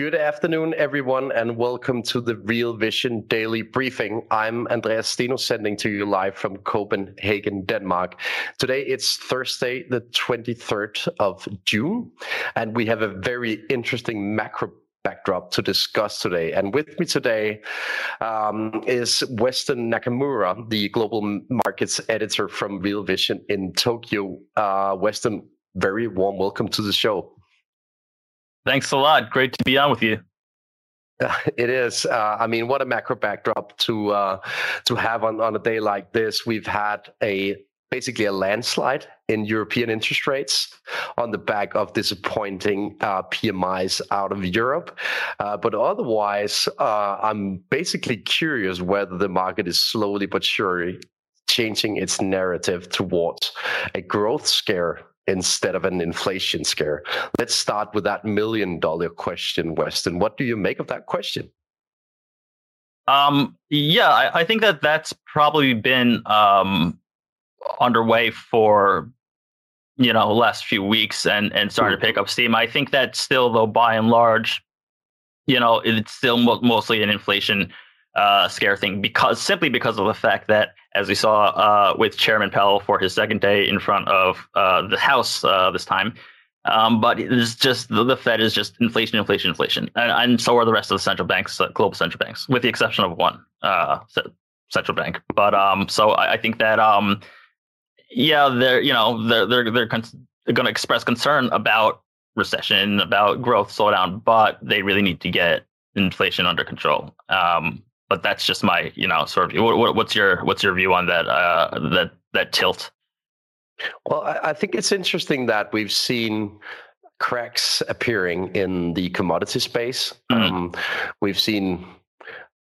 Good afternoon, everyone, and welcome to the Real Vision Daily Briefing. I'm Andreas Steno, sending to you live from Copenhagen, Denmark. Today it's Thursday, the 23rd of June, and we have a very interesting macro backdrop to discuss today. And with me today um, is Weston Nakamura, the global markets editor from Real Vision in Tokyo. Uh, Weston, very warm welcome to the show. Thanks a lot. Great to be on with you. It is. Uh, I mean, what a macro backdrop to uh, to have on, on a day like this. We've had a basically a landslide in European interest rates on the back of disappointing uh, PMIs out of Europe. Uh, but otherwise, uh, I'm basically curious whether the market is slowly but surely changing its narrative towards a growth scare instead of an inflation scare. Let's start with that million dollar question, Weston. What do you make of that question? Um, yeah, I, I think that that's probably been um, underway for you know last few weeks and and starting to pick up steam. I think that still, though, by and large, you know, it's still mo- mostly an inflation uh, scare thing because simply because of the fact that, as we saw uh, with Chairman Powell for his second day in front of uh, the House uh, this time, um, but it's just the, the, Fed is just inflation, inflation, inflation, and, and, so are the rest of the central banks, uh, global central banks, with the exception of one uh, central bank. But um, so I, I, think that um, yeah, they're you know they're they're they're, con- they're going to express concern about recession, about growth slowdown, but they really need to get inflation under control. Um, but that's just my you know sort of what, what's your what's your view on that uh, that that tilt? Well, I, I think it's interesting that we've seen cracks appearing in the commodity space. Mm-hmm. Um, we've seen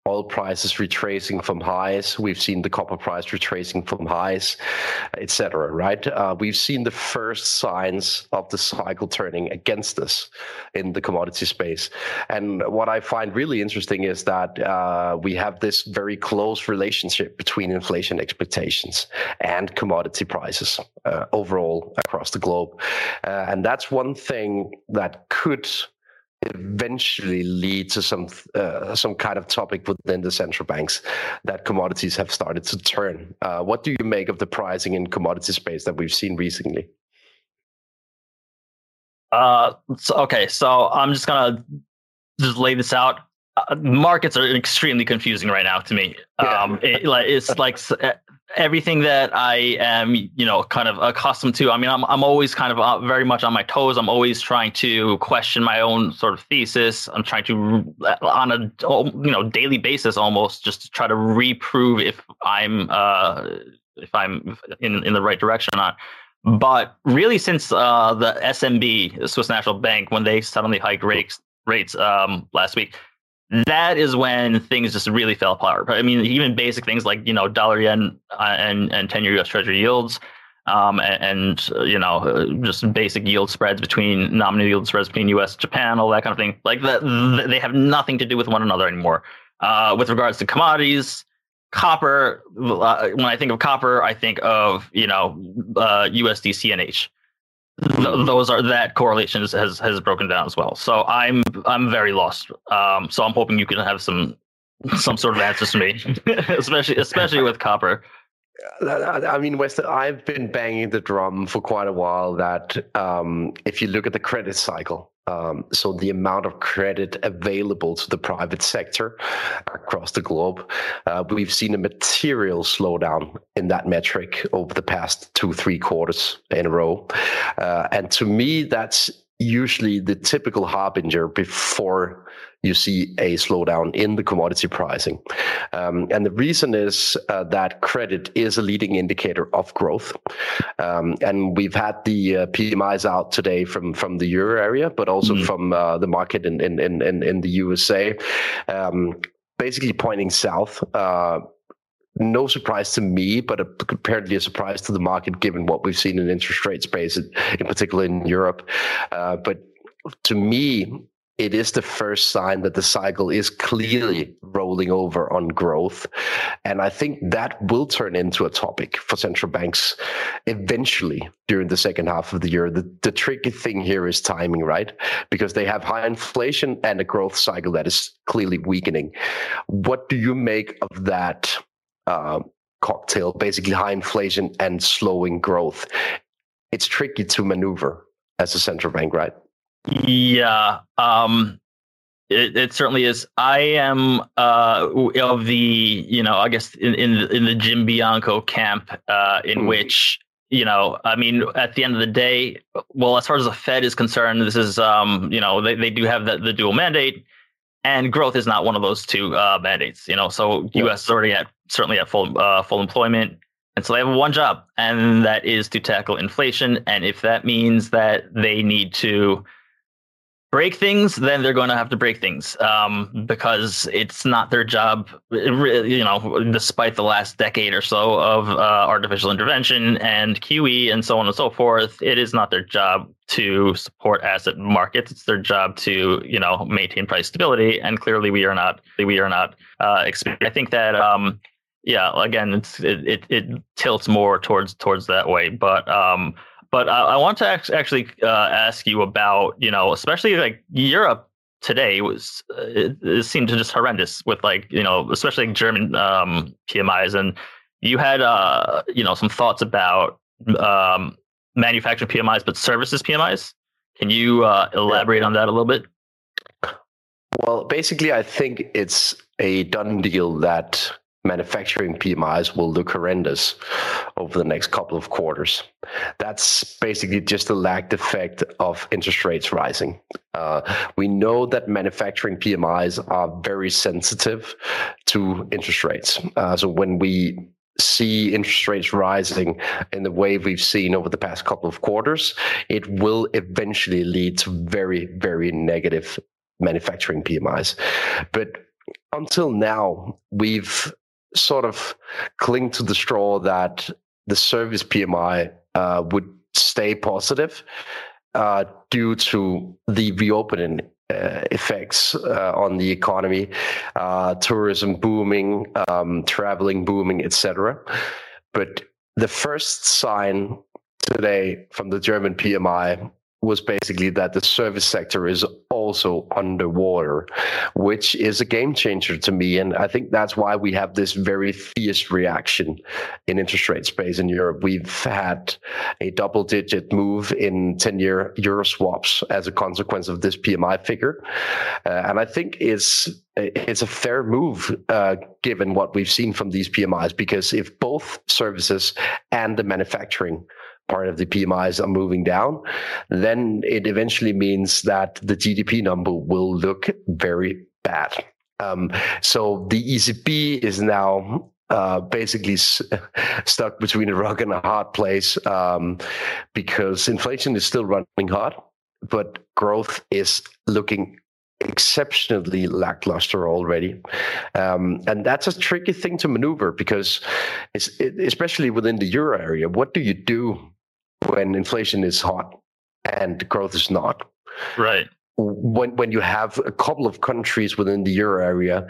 oil prices retracing from highs. We've seen the copper price retracing from highs, etc. Right? Uh, we've seen the first signs of the cycle turning against us in the commodity space. And what I find really interesting is that uh, we have this very close relationship between inflation expectations and commodity prices uh, overall across the globe. Uh, and that's one thing that could eventually lead to some uh, some kind of topic within the central banks that commodities have started to turn. Uh, what do you make of the pricing in commodity space that we've seen recently? Uh, so, okay, so I'm just gonna just lay this out. Uh, markets are extremely confusing right now to me. Yeah. Um, it, like it's like everything that I am, you know, kind of accustomed to. I mean, I'm I'm always kind of uh, very much on my toes. I'm always trying to question my own sort of thesis. I'm trying to on a you know daily basis almost just to try to reprove if I'm uh if I'm in in the right direction or not. But really, since uh, the SNB the Swiss National Bank, when they suddenly hiked rates rates um, last week, that is when things just really fell apart. I mean, even basic things like you know dollar yen uh, and and ten year U.S. Treasury yields, um, and, and uh, you know uh, just basic yield spreads between nominal yield spreads between U.S. Japan, all that kind of thing. Like that, they have nothing to do with one another anymore. Uh, with regards to commodities, copper. Uh, when I think of copper, I think of you know USD CNH th- those are that correlation has, has broken down as well. So I'm I'm very lost. Um, so I'm hoping you can have some some sort of answers to me, especially especially with copper. I mean, Weston, I've been banging the drum for quite a while that um, if you look at the credit cycle, um, so the amount of credit available to the private sector across the globe, uh, we've seen a material slowdown in that metric over the past two, three quarters in a row. Uh, and to me, that's usually the typical harbinger before you see a slowdown in the commodity pricing. Um, and the reason is uh, that credit is a leading indicator of growth. Um, and we've had the uh, PMIs out today from, from the euro area, but also mm-hmm. from uh, the market in, in, in, in the USA, um, basically pointing south uh, no surprise to me, but apparently a surprise to the market given what we've seen in interest rate space, in, in particular in Europe. Uh, but to me, it is the first sign that the cycle is clearly rolling over on growth. And I think that will turn into a topic for central banks eventually during the second half of the year. The, the tricky thing here is timing, right? Because they have high inflation and a growth cycle that is clearly weakening. What do you make of that uh, cocktail, basically high inflation and slowing growth? It's tricky to maneuver as a central bank, right? Yeah, um, it, it certainly is. I am uh, of the you know I guess in in the, in the Jim Bianco camp uh, in mm. which you know I mean at the end of the day, well as far as the Fed is concerned, this is um, you know they, they do have the, the dual mandate, and growth is not one of those two uh, mandates. You know, so yeah. U.S. is already at certainly at full uh, full employment. And so they have one job, and that is to tackle inflation. And if that means that they need to break things, then they're going to have to break things um, because it's not their job. You know, despite the last decade or so of uh, artificial intervention and QE and so on and so forth, it is not their job to support asset markets. It's their job to you know maintain price stability, and clearly we are not. We are not. Uh, I think that. Um, yeah, again, it's it, it, it tilts more towards towards that way, but um, but uh, I want to actually uh, ask you about, you know, especially like Europe today was uh, it, it, seemed to just horrendous with like you know especially German um, PMIs and you had uh you know some thoughts about um, manufacturing PMIs but services PMIs. Can you uh, elaborate on that a little bit? Well, basically, I think it's a done deal that manufacturing PMIs will look horrendous over the next couple of quarters. That's basically just a lagged effect of interest rates rising. Uh, we know that manufacturing PMIs are very sensitive to interest rates. Uh, so when we see interest rates rising in the way we've seen over the past couple of quarters, it will eventually lead to very, very negative manufacturing PMIs. But until now, we've sort of cling to the straw that the service PMI uh, would stay positive uh, due to the reopening uh, effects uh, on the economy, uh, tourism booming, um, traveling booming, etc. But the first sign today from the German PMI was basically that the service sector is also underwater, which is a game changer to me. And I think that's why we have this very fierce reaction in interest rate space in Europe. We've had a double digit move in 10 year euro swaps as a consequence of this PMI figure. Uh, and I think it's, it's a fair move uh, given what we've seen from these PMIs, because if both services and the manufacturing part of the PMIs are moving down, then it eventually means that the GDP number will look very bad. Um, so the ECB is now uh, basically s- stuck between a rock and a hard place um, because inflation is still running hard, but growth is looking exceptionally lackluster already. Um, and that's a tricky thing to maneuver because, it, especially within the euro area, what do you do when inflation is hot and growth is not. Right. When when you have a couple of countries within the euro area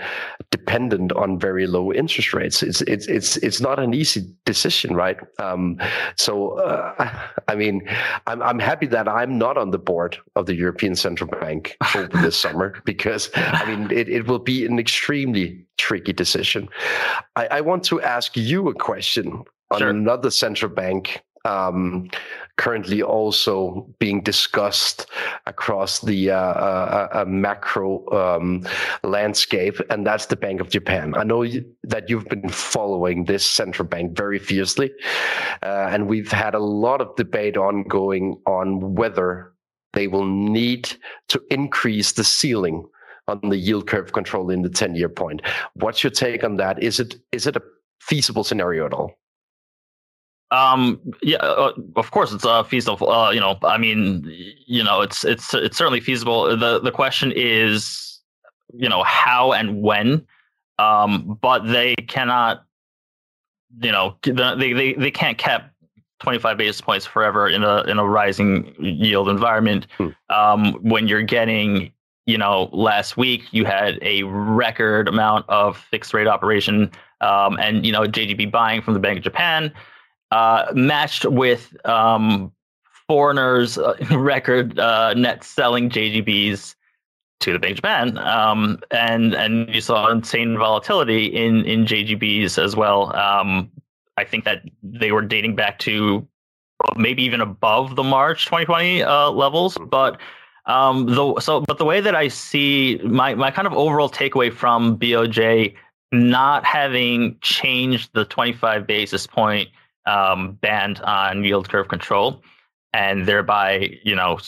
dependent on very low interest rates, it's it's it's it's not an easy decision, right? Um, so, uh, I mean, I'm I'm happy that I'm not on the board of the European Central Bank over this summer because I mean it, it will be an extremely tricky decision. I, I want to ask you a question on sure. another central bank um, currently also being discussed across the uh, uh, uh, macro um, landscape, and that's the Bank of Japan. I know that you've been following this central bank very fiercely, uh, and we've had a lot of debate ongoing on whether they will need to increase the ceiling on the yield curve control in the 10 year point. What's your take on that? Is it is it a feasible scenario at all? Um, yeah, uh, of course it's uh, feasible. Uh, you know, I mean, you know, it's it's it's certainly feasible. the The question is, you know, how and when. Um, but they cannot, you know, they they they can't cap 25 basis points forever in a in a rising yield environment. Hmm. Um, when you're getting, you know, last week you had a record amount of fixed rate operation, um, and you know, JGB buying from the Bank of Japan uh, matched with um, foreigners' uh, record uh, net selling JGBs to the Bank of Japan, um, and and you saw insane volatility in in JGBs as well. Um, I think that they were dating back to maybe even above the March 2020 uh, levels, but. Um, the, so, but the way that I see my, my kind of overall takeaway from BOJ not having changed the 25 basis point um, band on yield curve control, and thereby, you know,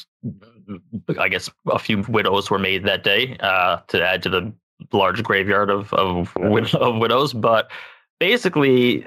I guess a few widows were made that day uh, to add to the large graveyard of of, of widows. But basically,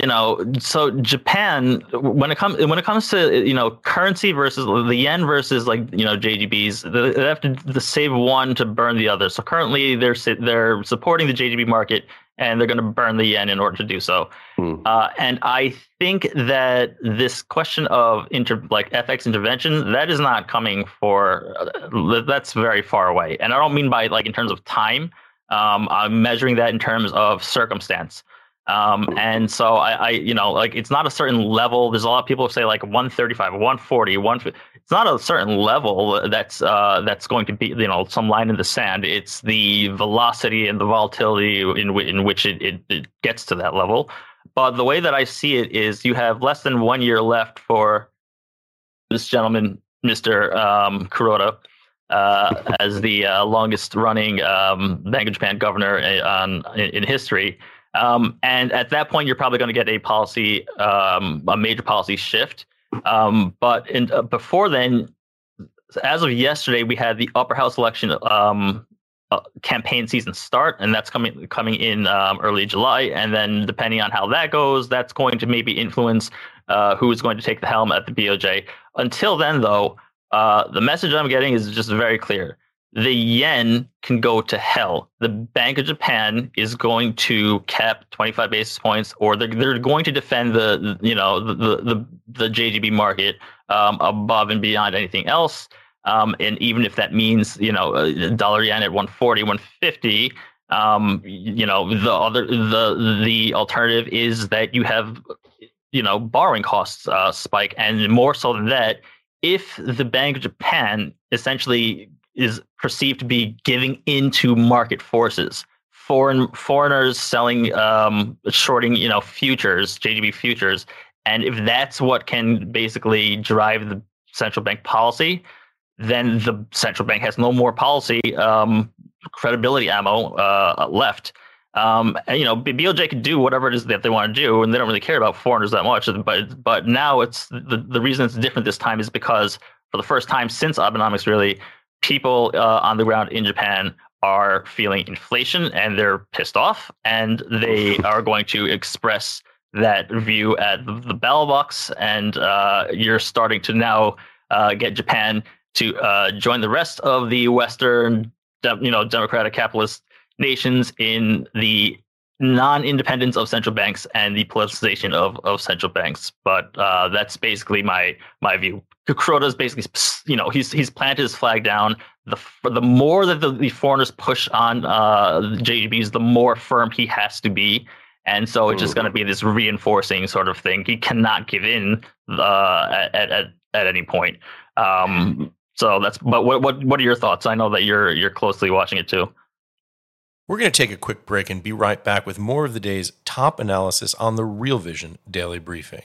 you know, so Japan when it comes when it comes to you know currency versus the yen versus like you know JGBs, they have to save one to burn the other. So currently, they're they're supporting the JGB market and they're going to burn the yen in order to do so. Hmm. Uh, and I think that this question of inter, like FX intervention that is not coming for uh, that's very far away. And I don't mean by like in terms of time. Um, I'm measuring that in terms of circumstance. Um, and so I, I, you know, like it's not a certain level. There's a lot of people who say like 135, 140, 150. It's not a certain level that's uh, that's going to be, you know, some line in the sand. It's the velocity and the volatility in, w- in which it, it, it gets to that level. But the way that I see it is you have less than one year left for this gentleman, Mr. Um, Kuroda, uh, as the uh, longest running um, Bank of Japan governor uh, on, in, in history. Um, and at that point, you're probably going to get a policy, um, a major policy shift. Um, but in, uh, before then, as of yesterday, we had the upper house election um, uh, campaign season start, and that's coming coming in um, early July. And then, depending on how that goes, that's going to maybe influence uh, who is going to take the helm at the BOJ. Until then, though, uh, the message I'm getting is just very clear the yen can go to hell. The Bank of Japan is going to cap 25 basis points, or they're, they're going to defend the you know the the, the JGB market um, above and beyond anything else. Um, and even if that means you know dollar yen at 140, 150, um, you know the other the the alternative is that you have you know borrowing costs uh, spike, and more so than that, if the Bank of Japan essentially is perceived to be giving into market forces. Foreign foreigners selling, um, shorting, you know, futures, JGB futures, and if that's what can basically drive the central bank policy, then the central bank has no more policy um, credibility ammo uh, left. Um, and, you know, BOJ can do whatever it is that they want to do, and they don't really care about foreigners that much. But but now it's the the reason it's different this time is because for the first time since Abenomics, really, people uh, on the ground in Japan are feeling inflation and they're pissed off, and they are going to express that view at the ballot box. And uh, you're starting to now uh, get Japan to uh, join the rest of the Western, you know, democratic capitalist nations in the non-independence of central banks and the politicization of, of central banks. But uh, that's basically my my view. Kuroda is basically, you know, he's he's planted his flag down. The the more that the, the foreigners push on uh, the JGBs, the more firm he has to be. And so it's just going to be this reinforcing sort of thing. He cannot give in uh, at, at at any point. Um, so that's. But what what what are your thoughts? I know that you're you're closely watching it too. We're going to take a quick break and be right back with more of the day's top analysis on the Real Vision Daily Briefing.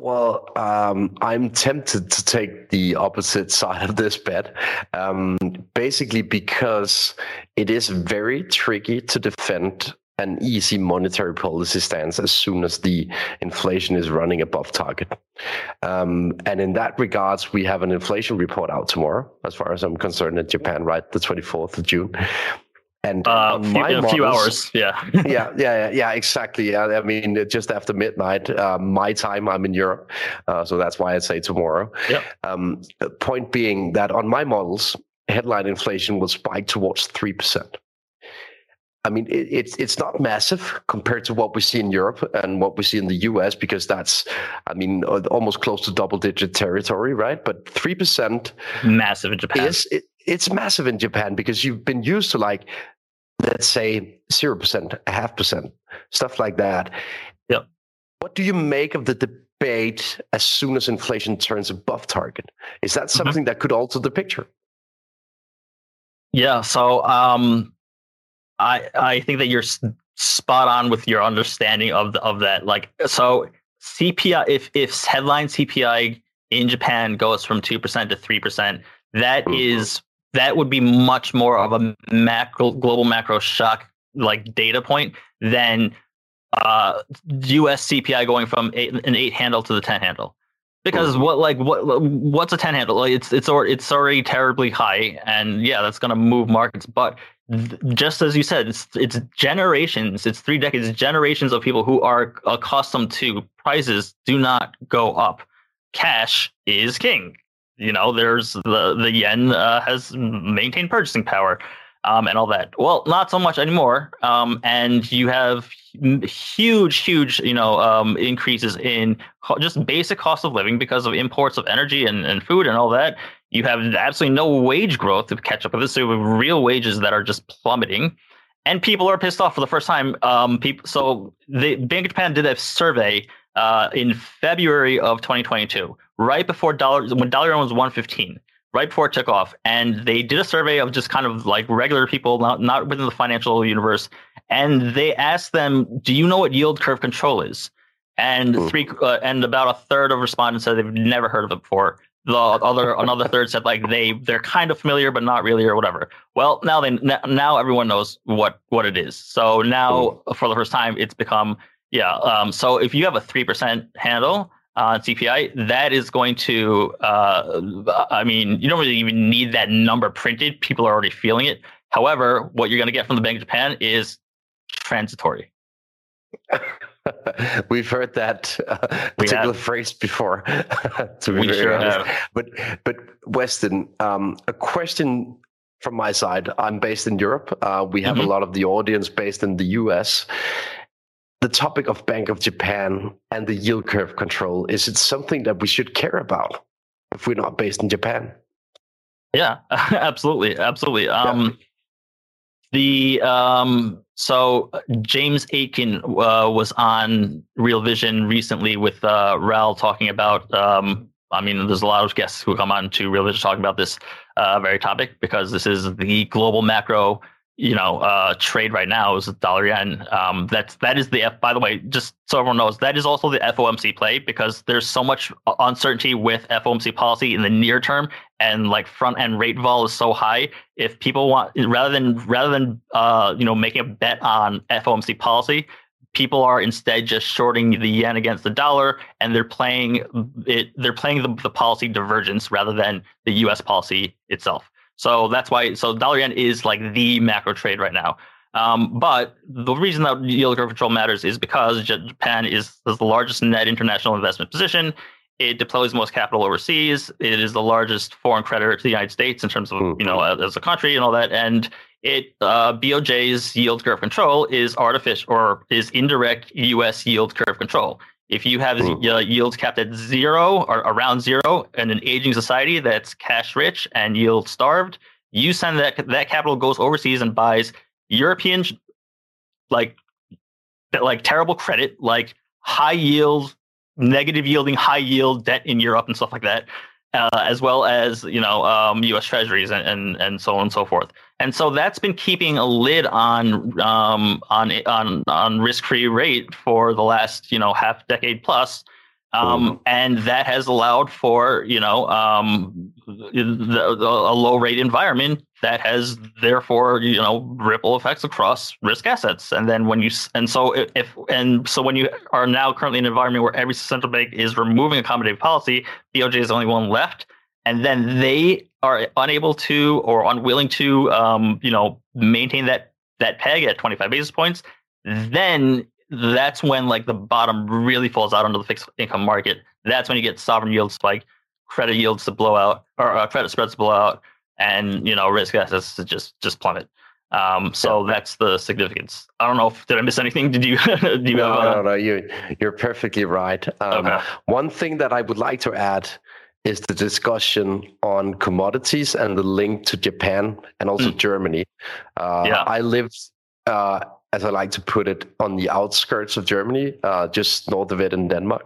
Well, um, I'm tempted to take the opposite side of this bet, um, basically because it is very tricky to defend an easy monetary policy stance as soon as the inflation is running above target. Um, and in that regards, we have an inflation report out tomorrow, as far as I'm concerned, in Japan, right, the 24th of June. And uh, few, in a few hours, yeah, yeah, yeah, yeah, exactly. Yeah, I mean, just after midnight, uh, my time, I'm in Europe, uh, so that's why I say tomorrow. Yep. Um, point being that on my models, headline inflation will spike towards three percent. I mean, it, it's it's not massive compared to what we see in Europe and what we see in the U.S. because that's, I mean, almost close to double-digit territory, right? But three percent, massive in Japan. Is, it, it's massive in Japan because you've been used to like, let's say zero percent, a half percent, stuff like that. Yep. What do you make of the debate as soon as inflation turns above target? Is that mm-hmm. something mm-hmm. that could alter the picture? Yeah. So. um I I think that you're spot on with your understanding of the, of that. Like so, CPI if if headline CPI in Japan goes from two percent to three percent, that mm-hmm. is that would be much more of a macro global macro shock like data point than uh, U.S. CPI going from eight, an eight handle to the ten handle. Because mm-hmm. what like what what's a ten handle? Like it's it's already it's already terribly high, and yeah, that's gonna move markets. But just as you said, it's it's generations, it's three decades, generations of people who are accustomed to prices do not go up. Cash is king. You know, there's the the yen uh, has maintained purchasing power um, and all that. Well, not so much anymore. Um, and you have huge, huge, you know, um, increases in just basic cost of living because of imports of energy and, and food and all that. You have absolutely no wage growth to catch up with this. So you have real wages that are just plummeting. And people are pissed off for the first time. Um, people, so the Bank of Japan did a survey uh, in February of 2022, right before dollar when dollar was 115 right before it took off, and they did a survey of just kind of like regular people, not not within the financial universe, and they asked them, "Do you know what yield curve control is?" And hmm. three uh, and about a third of respondents said they've never heard of it before. The other another third said like they they're kind of familiar but not really or whatever. Well, now they now everyone knows what what it is. So now hmm. for the first time, it's become yeah. Um, so if you have a three percent handle, on CPI, that is going to, uh, I mean, you don't really even need that number printed. People are already feeling it. However, what you're going to get from the Bank of Japan is transitory. We've heard that uh, particular phrase before. to be we sure honest. have. But, but Weston, um, a question from my side. I'm based in Europe. Uh, we have mm-hmm. a lot of the audience based in the US the topic of Bank of Japan and the yield curve control is it something that we should care about if we're not based in Japan? Yeah, absolutely, absolutely. Um, The um, so James Aitken uh, was on Real Vision recently with uh, Raoul talking about. Um, I mean, there's a lot of guests who come on to Real Vision talking about this uh, very topic because this is the global macro you know uh, trade right now is dollar yen. Um, that's that is the F. By the way, just so everyone knows, that is also the FOMC play because there's so much uncertainty with FOMC policy in the near term, and like front end rate vol is so high. If people want rather than rather than uh, you know making a bet on FOMC policy, people are instead just shorting the yen against the dollar, and they're playing it. They're playing the, the policy divergence rather than the U.S. policy itself. So that's why. So dollar yen is like the macro trade right now. Um, but the reason that yield curve control matters is because Japan is, is the largest net international investment position. It deploys most capital overseas. It is the largest foreign creditor to the United States in terms of you know mm-hmm. as a country and all that. And it uh, BOJ's yield curve control is artificial or is indirect U.S. yield curve control. If you have mm. yields capped at zero or around zero in an aging society that's cash rich and yield starved, you send that that capital goes overseas and buys European like like terrible credit, like high yield, negative yielding, high yield debt in Europe and stuff like that, uh, as well as you know um, U.S. Treasuries and, and and so on and so forth. And so that's been keeping a lid on um, on on on risk free rate for the last you know half decade plus. Um, mm-hmm. and that has allowed for you know um, the, the, a low rate environment that has therefore you know ripple effects across risk assets and then when you and so if and so when you are now currently in an environment where every central bank is removing accommodative policy boj is the only one left and then they are unable to or unwilling to um, you know maintain that that peg at 25 basis points then that's when like the bottom really falls out under the fixed income market. That's when you get sovereign yields spike, credit yields to blow out, or uh, credit spreads to blow out, and you know risk assets to just just plummet. Um, so yeah. that's the significance. I don't know if did I miss anything? Did you? do you no, have, no, no. You you're perfectly right. Um, okay. One thing that I would like to add is the discussion on commodities and the link to Japan and also mm. Germany. Uh, yeah. I lived uh, as I like to put it, on the outskirts of Germany, uh, just north of it in Denmark.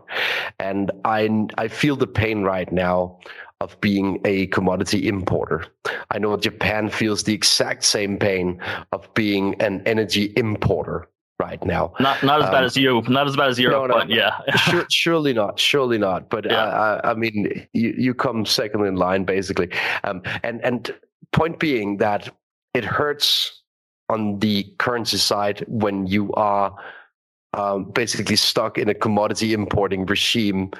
And I, I feel the pain right now of being a commodity importer. I know Japan feels the exact same pain of being an energy importer right now. Not not as um, bad as you, not as bad as Europe, no, no, but yeah. sure, surely not, surely not. But yeah. uh, I mean, you, you come second in line basically. Um, and and point being that it hurts on the currency side when you are um, basically stuck in a commodity importing regime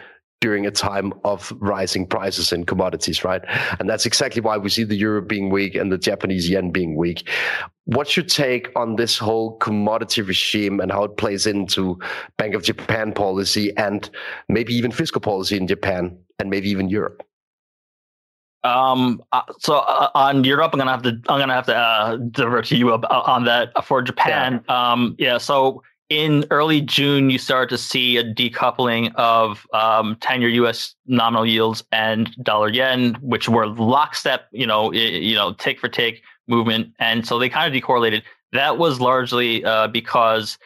during a time of rising prices in commodities, right? And that's exactly why we see the euro being weak and the Japanese yen being weak. What's your take on this whole commodity regime and how it plays into Bank of Japan policy and maybe even fiscal policy in Japan and maybe even Europe? Um, uh, so uh, on Europe, I'm gonna have to I'm gonna have to uh, divert to you on that for Japan. Yeah. Um, yeah. So in early June, you start to see a decoupling of um, 10-year U.S. nominal yields and dollar yen, which were lockstep, you know, you know, take for take movement, and so they kind of decorrelated. That was largely uh, because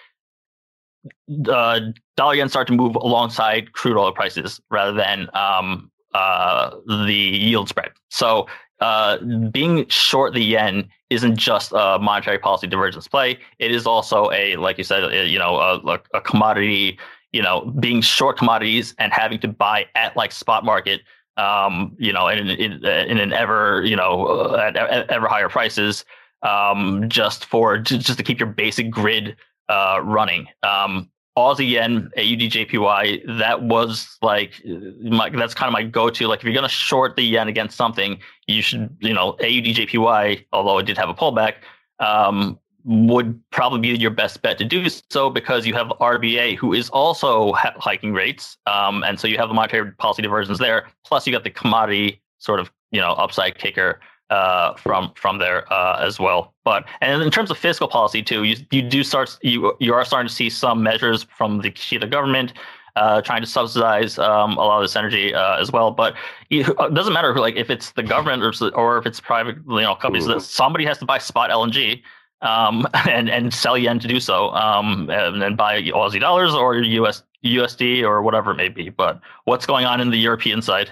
uh, dollar yen started to move alongside crude oil prices rather than um, uh, the yield spread. So uh, being short the yen isn't just a monetary policy divergence play. It is also a, like you said, a, you know, a, a, commodity. You know, being short commodities and having to buy at like spot market. Um, you know, in, in, in an ever, you know, at, at ever higher prices, um, just for just to keep your basic grid uh, running. Um, Aussie yen, AUD JPY, that was like my, that's kind of my go-to. Like if you're gonna short the yen against something, you should, you know, AUD JPY, although it did have a pullback, um, would probably be your best bet to do so because you have RBA who is also ha- hiking rates, um, and so you have the monetary policy diversions there. Plus, you got the commodity sort of you know upside kicker uh, from from there uh, as well. But and in terms of fiscal policy too, you you do start you you are starting to see some measures from the Kishida government. Uh, trying to subsidize um, a lot of this energy uh, as well, but it doesn't matter who, like if it's the government or, or if it's private, you know, companies. That somebody has to buy spot LNG um, and and sell yen to do so, um, and then buy Aussie dollars or US USD or whatever it may be. But what's going on in the European side?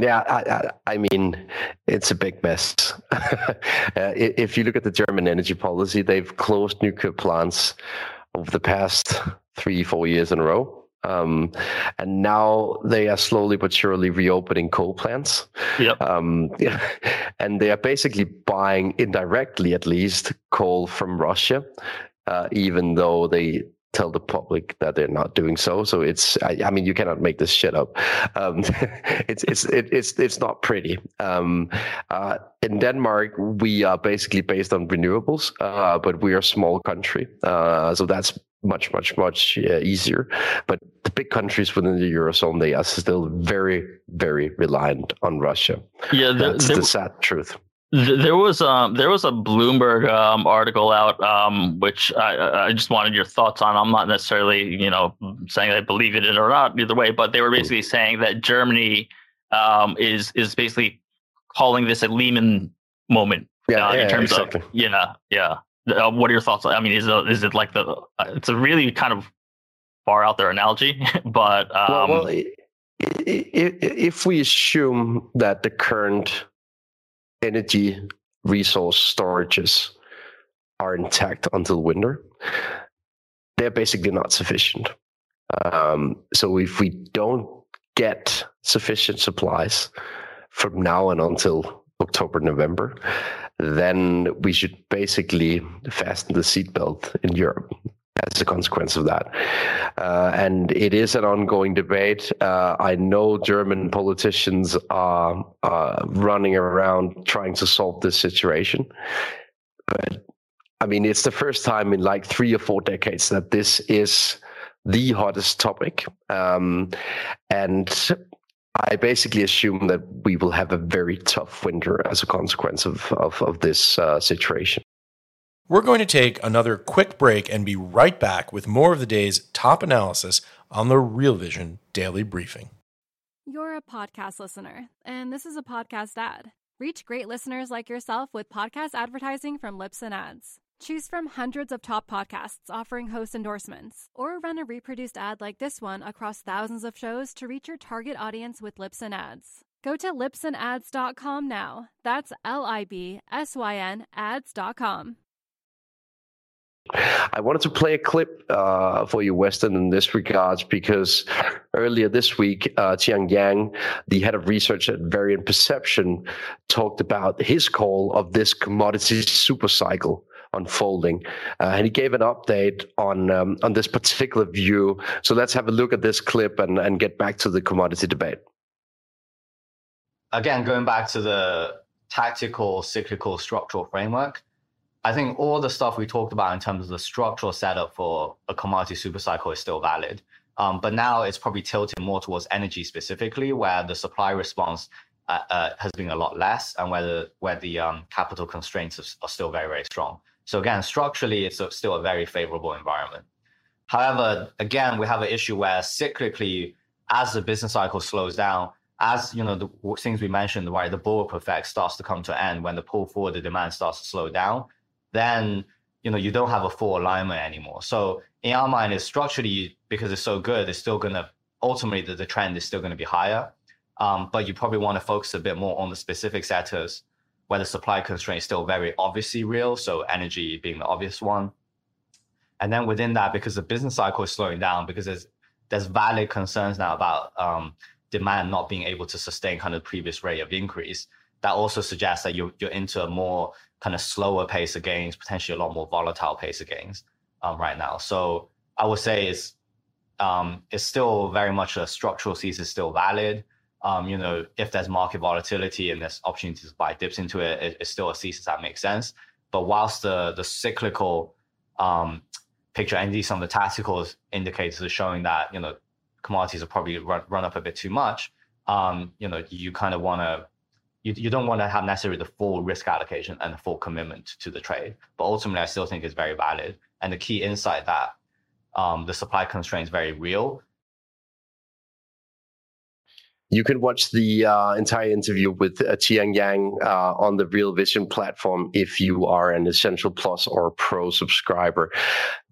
Yeah, I, I, mean, it's a big mess. uh, if you look at the German energy policy, they've closed nuclear plants over the past three, four years in a row. Um, and now they are slowly but surely reopening coal plants. Yep. Um, and they are basically buying indirectly, at least, coal from Russia uh, even though they tell the public that they're not doing so. So it's, I, I mean, you cannot make this shit up. Um, it's it's it, it's it's not pretty. Um, uh, in Denmark, we are basically based on renewables, uh, but we are a small country, uh, so that's much much much uh, easier. But the big countries within the eurozone, they are still very very reliant on Russia. Yeah, the, that's the sad truth. There was um there was a Bloomberg um, article out um which I I just wanted your thoughts on. I'm not necessarily you know saying I believe in it or not either way, but they were basically saying that Germany um is is basically calling this a Lehman moment. Yeah, uh, yeah in terms exactly. of yeah yeah. Uh, what are your thoughts? I mean, is it, is it like the? Uh, it's a really kind of far out there analogy, but um, well, well, if we assume that the current energy resource storages are intact until winter, they're basically not sufficient. Um, so if we don't get sufficient supplies from now and until October, November, then we should basically fasten the seatbelt in Europe as a consequence of that. Uh, and it is an ongoing debate. Uh, I know German politicians are uh, running around trying to solve this situation. But I mean, it's the first time in like three or four decades that this is the hottest topic. Um, and I basically assume that we will have a very tough winter as a consequence of, of, of this uh, situation. We're going to take another quick break and be right back with more of the day's top analysis on the Real Vision Daily Briefing. You're a podcast listener, and this is a podcast ad. Reach great listeners like yourself with podcast advertising from Libsyn Ads. Choose from hundreds of top podcasts offering host endorsements, or run a reproduced ad like this one across thousands of shows to reach your target audience with Libsyn Ads. Go to libsynads.com now. That's L I B S Y N ads.com. I wanted to play a clip uh, for you, Weston, in this regards, because earlier this week, uh, Tian Yang, the head of research at Variant Perception, talked about his call of this commodity super cycle unfolding, uh, and he gave an update on um, on this particular view. So let's have a look at this clip and and get back to the commodity debate. Again, going back to the tactical, cyclical, structural framework I think all the stuff we talked about in terms of the structural setup for a commodity super cycle is still valid. Um, but now it's probably tilted more towards energy specifically, where the supply response uh, uh, has been a lot less, and where the where the um, capital constraints are, are, still very very strong. So again, structurally, it's a, still a very favorable environment. However, again, we have an issue where cyclically, as the business cycle slows down, as you know the things we mentioned, right, the bullwhip effect starts to come to an end when the pull forward, the demand starts to slow down then you know you don't have a full alignment anymore. So in our mind, it's structurally because it's so good, it's still gonna ultimately the, the trend is still gonna be higher. Um, but you probably want to focus a bit more on the specific sectors where the supply constraint is still very obviously real. So energy being the obvious one. And then within that, because the business cycle is slowing down, because there's there's valid concerns now about um, demand not being able to sustain kind of previous rate of increase. That also suggests that you're you're into a more kind of slower pace of gains, potentially a lot more volatile pace of gains um, right now. So I would say it's um, it's still very much a structural thesis still valid. Um, you know, if there's market volatility and there's opportunities to buy dips into it, it, it's still a thesis that makes sense. But whilst the the cyclical um, picture and these some of the tactical indicators are showing that you know commodities are probably run, run up a bit too much, um, you know, you kind of want to you, you don't want to have necessarily the full risk allocation and the full commitment to the trade. But ultimately, I still think it's very valid. And the key insight that um, the supply constraint is very real. You can watch the uh, entire interview with uh, Yang uh, on the Real Vision platform if you are an Essential Plus or Pro subscriber.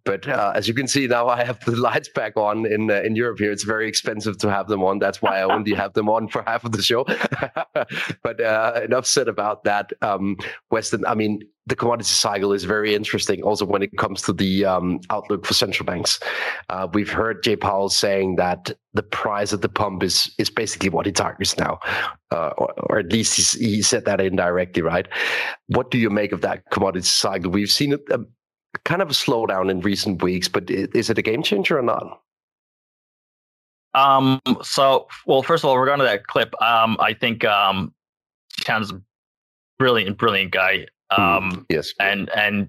But uh, as you can see now, I have the lights back on in uh, in Europe here. It's very expensive to have them on. That's why I only have them on for half of the show. but uh, enough said about that. Um, Weston, I mean, the commodity cycle is very interesting. Also, when it comes to the um, outlook for central banks, uh, we've heard Jay Powell saying that the price at the pump is is basically what he targets now, uh, or, or, at least he said that indirectly, right? What do you make of that commodity cycle? We've seen it. Um, kind of a slowdown in recent weeks, but is it a game changer or not? Um. So, well, first of all, regarding that clip, um, I think um, Chan's brilliant, brilliant guy. Hmm, Um, yes. and and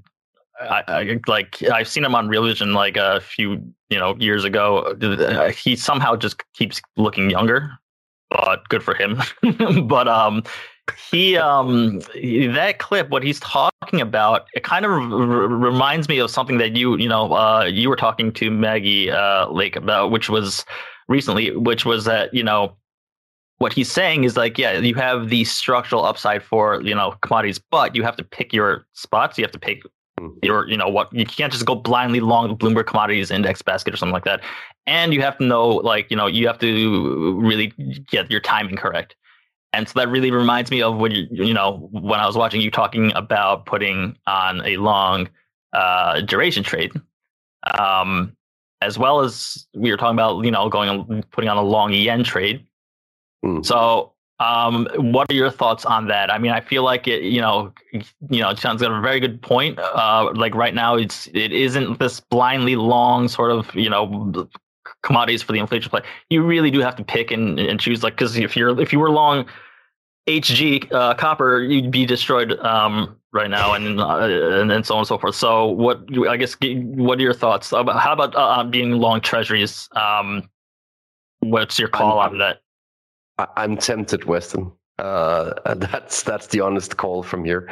I, I like I've seen him on Real Vision like a few you know years ago. He somehow just keeps looking younger, but good for him. but um, he um that clip, what he's talking about, it kind of r- reminds me of something that you you know uh you were talking to Maggie uh Lake about, which was recently, which was that you know what he's saying is like, yeah, you have the structural upside for you know commodities, but you have to pick your spots. You have to pick your, you know, what you can't just go blindly long the Bloomberg Commodities Index basket or something like that. And you have to know, like, you know, you have to really get your timing correct. And so that really reminds me of when you, you know, when I was watching you talking about putting on a long uh, duration trade, um, as well as we were talking about, you know, going putting on a long yen trade. Mm. So, um, what are your thoughts on that? I mean, I feel like it, you know, you know, John's got a very good point. Uh, like right now, it's it isn't this blindly long sort of, you know, commodities for the inflation play. You really do have to pick and, and choose. Like, because if you're if you were long HG uh, copper, you'd be destroyed um, right now, and uh, and so on and so forth. So, what I guess, what are your thoughts about how about uh, being long treasuries? Um, what's your call I'm- on that? I'm tempted, Weston. Uh, that's that's the honest call from here.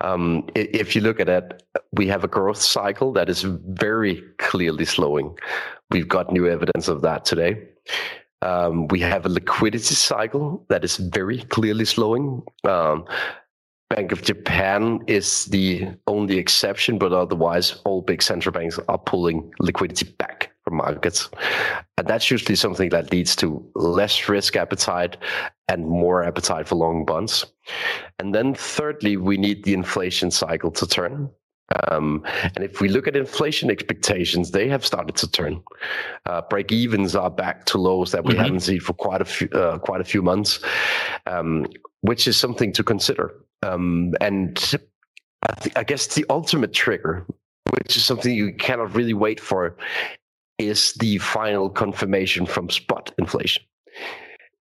Um, if you look at it, we have a growth cycle that is very clearly slowing. We've got new evidence of that today. Um, we have a liquidity cycle that is very clearly slowing. Um, Bank of Japan is the only exception, but otherwise, all big central banks are pulling liquidity back from markets. And that's usually something that leads to less risk appetite and more appetite for long bonds. And then, thirdly, we need the inflation cycle to turn. Um, and if we look at inflation expectations, they have started to turn. Uh, break evens are back to lows that we Mhm. haven't seen for quite a few uh, quite a few months, um, which is something to consider. Um, and I, th- I guess the ultimate trigger, which is something you cannot really wait for, is the final confirmation from spot inflation.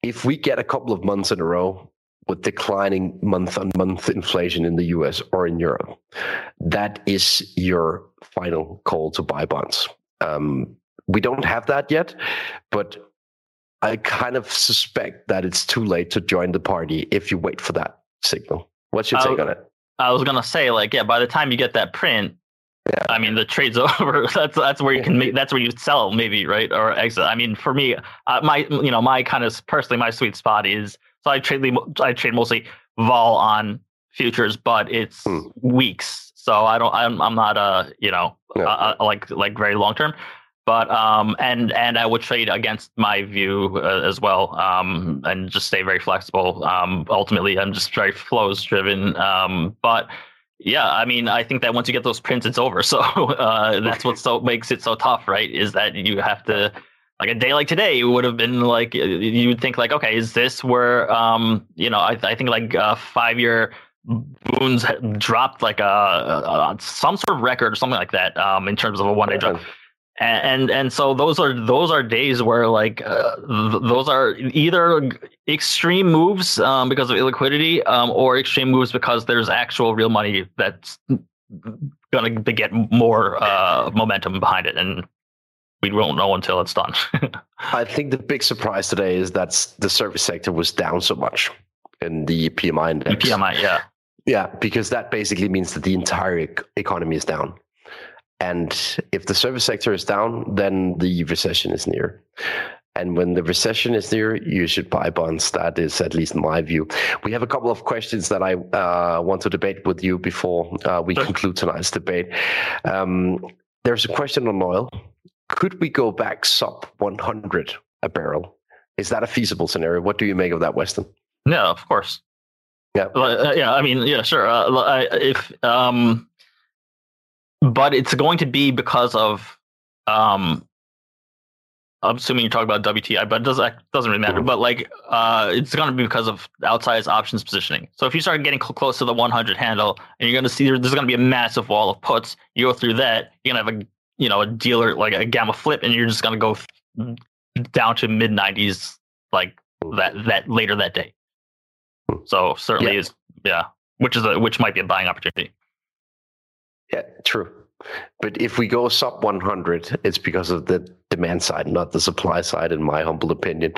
If we get a couple of months in a row with declining month on month inflation in the US or in Europe, that is your final call to buy bonds. Um, we don't have that yet, but I kind of suspect that it's too late to join the party if you wait for that signal. What's your I take on it? I was gonna say, like, yeah, by the time you get that print, Yeah. I mean, the trade's over. that's that's where you can make. That's where you sell, maybe, right, or exit. I mean, for me, uh, my you know, my kind of personally, my sweet spot is so I trade I trade mostly vol on futures, but it's Hmm. weeks. So I don't. I'm I'm not uh you know uh, uh, like like very long term. But um and and I would trade against my view uh, as well um and just stay very flexible. Um ultimately I'm just very flows driven. Um but yeah, I mean, I think that once you get those prints, it's over. So uh, that's what so makes it so tough, right? Is that you have to, like a day like today would have been like you would think like, okay, is this where um you know I I think like uh, five year bunds dropped like a, a, a some sort of record or something like that um in terms of a one day drop and, and and so those are those are days where like uh, th- those are either extreme moves um, because of illiquidity um, or extreme moves because there's actual real money that's gonna be- get more uh, momentum behind it and we won't know until it's done I think the big surprise today is that the service sector was down so much in the PMI index. pmi yeah Yeah, because that basically means that the entire economy is down. And if the service sector is down, then the recession is near. And when the recession is near, you should buy bonds. That is at least my view. We have a couple of questions that I uh, want to debate with you before uh, we conclude tonight's debate. Um, there's a question on oil. Could we go back sub 100 a barrel? Is that a feasible scenario? What do you make of that, Weston? yeah of course Yeah. Uh, yeah, I mean, yeah, sure. Uh, I, if um, but it's going to be because of um, I'm assuming you're talking about WTI, but it doesn't doesn't really matter. But like, uh, it's going to be because of outsized options positioning. So if you start getting cl- close to the 100 handle, and you're going to see there's going to be a massive wall of puts, you go through that, you're going to have a you know a dealer like a gamma flip, and you're just going to go down to mid 90s like that that later that day. So certainly yeah. is yeah, which is a which might be a buying opportunity. Yeah, true. But if we go sub 100, it's because of the demand side, not the supply side, in my humble opinion.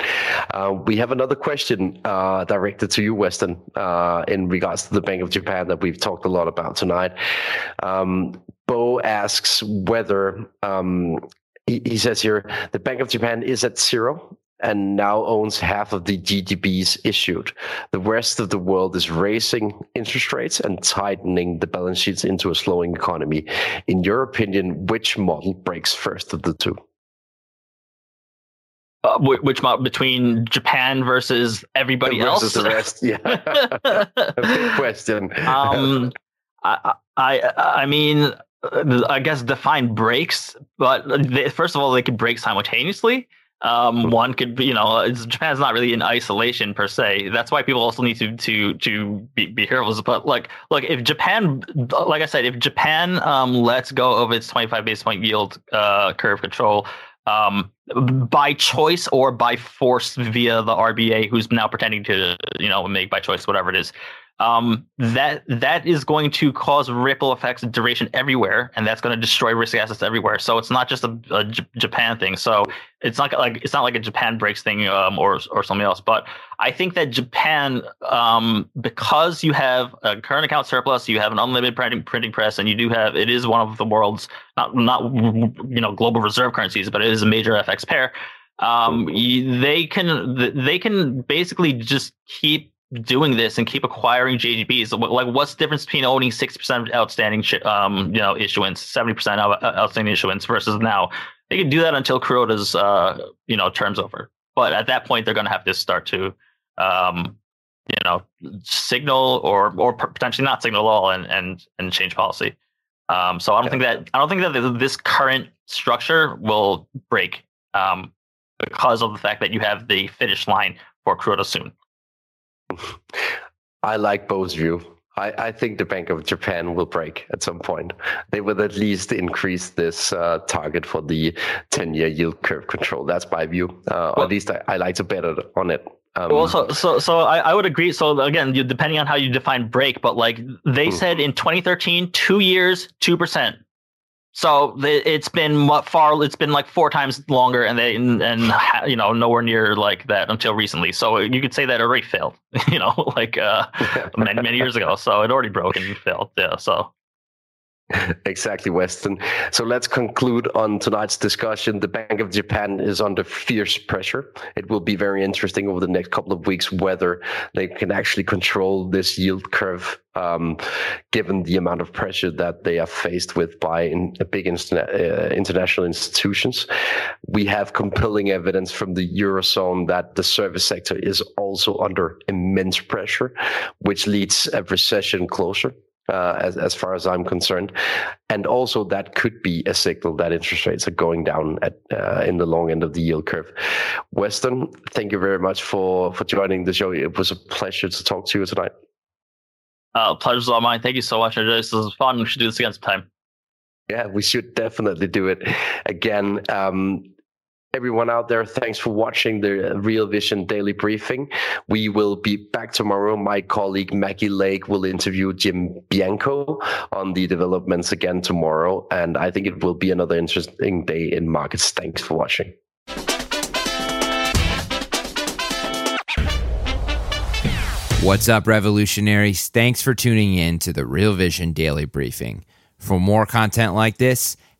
Uh, we have another question uh, directed to you, Weston, uh, in regards to the Bank of Japan that we've talked a lot about tonight. Um, Bo asks whether um, he, he says here the Bank of Japan is at zero and now owns half of the JGBs issued. The rest of the world is raising interest rates and tightening the balance sheets into a slowing economy. In your opinion, which model breaks first of the two? Uh, which model between Japan versus everybody versus else? the rest, yeah. big question. um, I, I, I mean, I guess define breaks, but they, first of all, they could break simultaneously. Um, one could, you know, Japan's not really in isolation per se. That's why people also need to to to be, be careful. But like, look, if Japan, like I said, if Japan um, lets go of its 25 basis point yield uh, curve control um, by choice or by force via the RBA, who's now pretending to, you know, make by choice whatever it is, um, that that is going to cause ripple effects and duration everywhere, and that's going to destroy risky assets everywhere. So it's not just a, a J- Japan thing. So it's not like it's not like a Japan breaks thing um, or or something else. But I think that Japan, um, because you have a current account surplus, you have an unlimited printing printing press, and you do have it is one of the world's not not you know global reserve currencies, but it is a major FX pair. Um, they can they can basically just keep doing this and keep acquiring JGBs? Like, what's the difference between owning six percent of outstanding, um, you know, issuance, seventy percent of uh, outstanding issuance versus now? They can do that until Kuroda's, uh, you know, terms over. But at that point, they're going to have to start to, um, you know, signal or or potentially not signal at all and and and change policy. Um, so I don't think that I don't think that this current structure will break um, because of the fact that you have the finish line for Kuroda soon. I like Bo's view. I, I, think the Bank of Japan will break at some point. They will at least increase this uh, target for the 10 year yield curve control. That's my view. Uh, well, at least I, I, like to bet on it. Um, well, so so, so I, I, would agree. So again, you, depending on how you define break, but like they hmm. said in 2013, two years, two percent. So it's been far it's been like four times longer, and they and, you know nowhere near like that until recently. So you could say that it already failed, you know, like uh, many many years ago. So it already broke and failed. Yeah. So exactly, Weston. So let's conclude on tonight's discussion. The Bank of Japan is under fierce pressure. It will be very interesting over the next couple of weeks whether they can actually control this yield curve, um, given the amount of pressure that they are faced with by in, big uh, international institutions. We have compelling evidence from the Eurozone that the service sector is also under immense pressure, which leads a recession closer uh, as, as far as I'm concerned. And also, that could be a signal that interest rates are going down at uh, in the long end of the yield curve. Weston, thank you very much for, for joining the show. It was a pleasure to talk to you tonight. Uh, pleasure's all mine. Thank you so much. This was fun. We should do this again sometime. Yeah, we should definitely do it again. Um, everyone out there, thanks for watching the Real Vision Daily Briefing. We will be back tomorrow. My colleague Maggie Lake will interview Jim Bianco on the developments again tomorrow. And I think it will be another interesting day in markets. Thanks for watching. What's up, revolutionaries? Thanks for tuning in to the Real Vision Daily Briefing. For more content like this,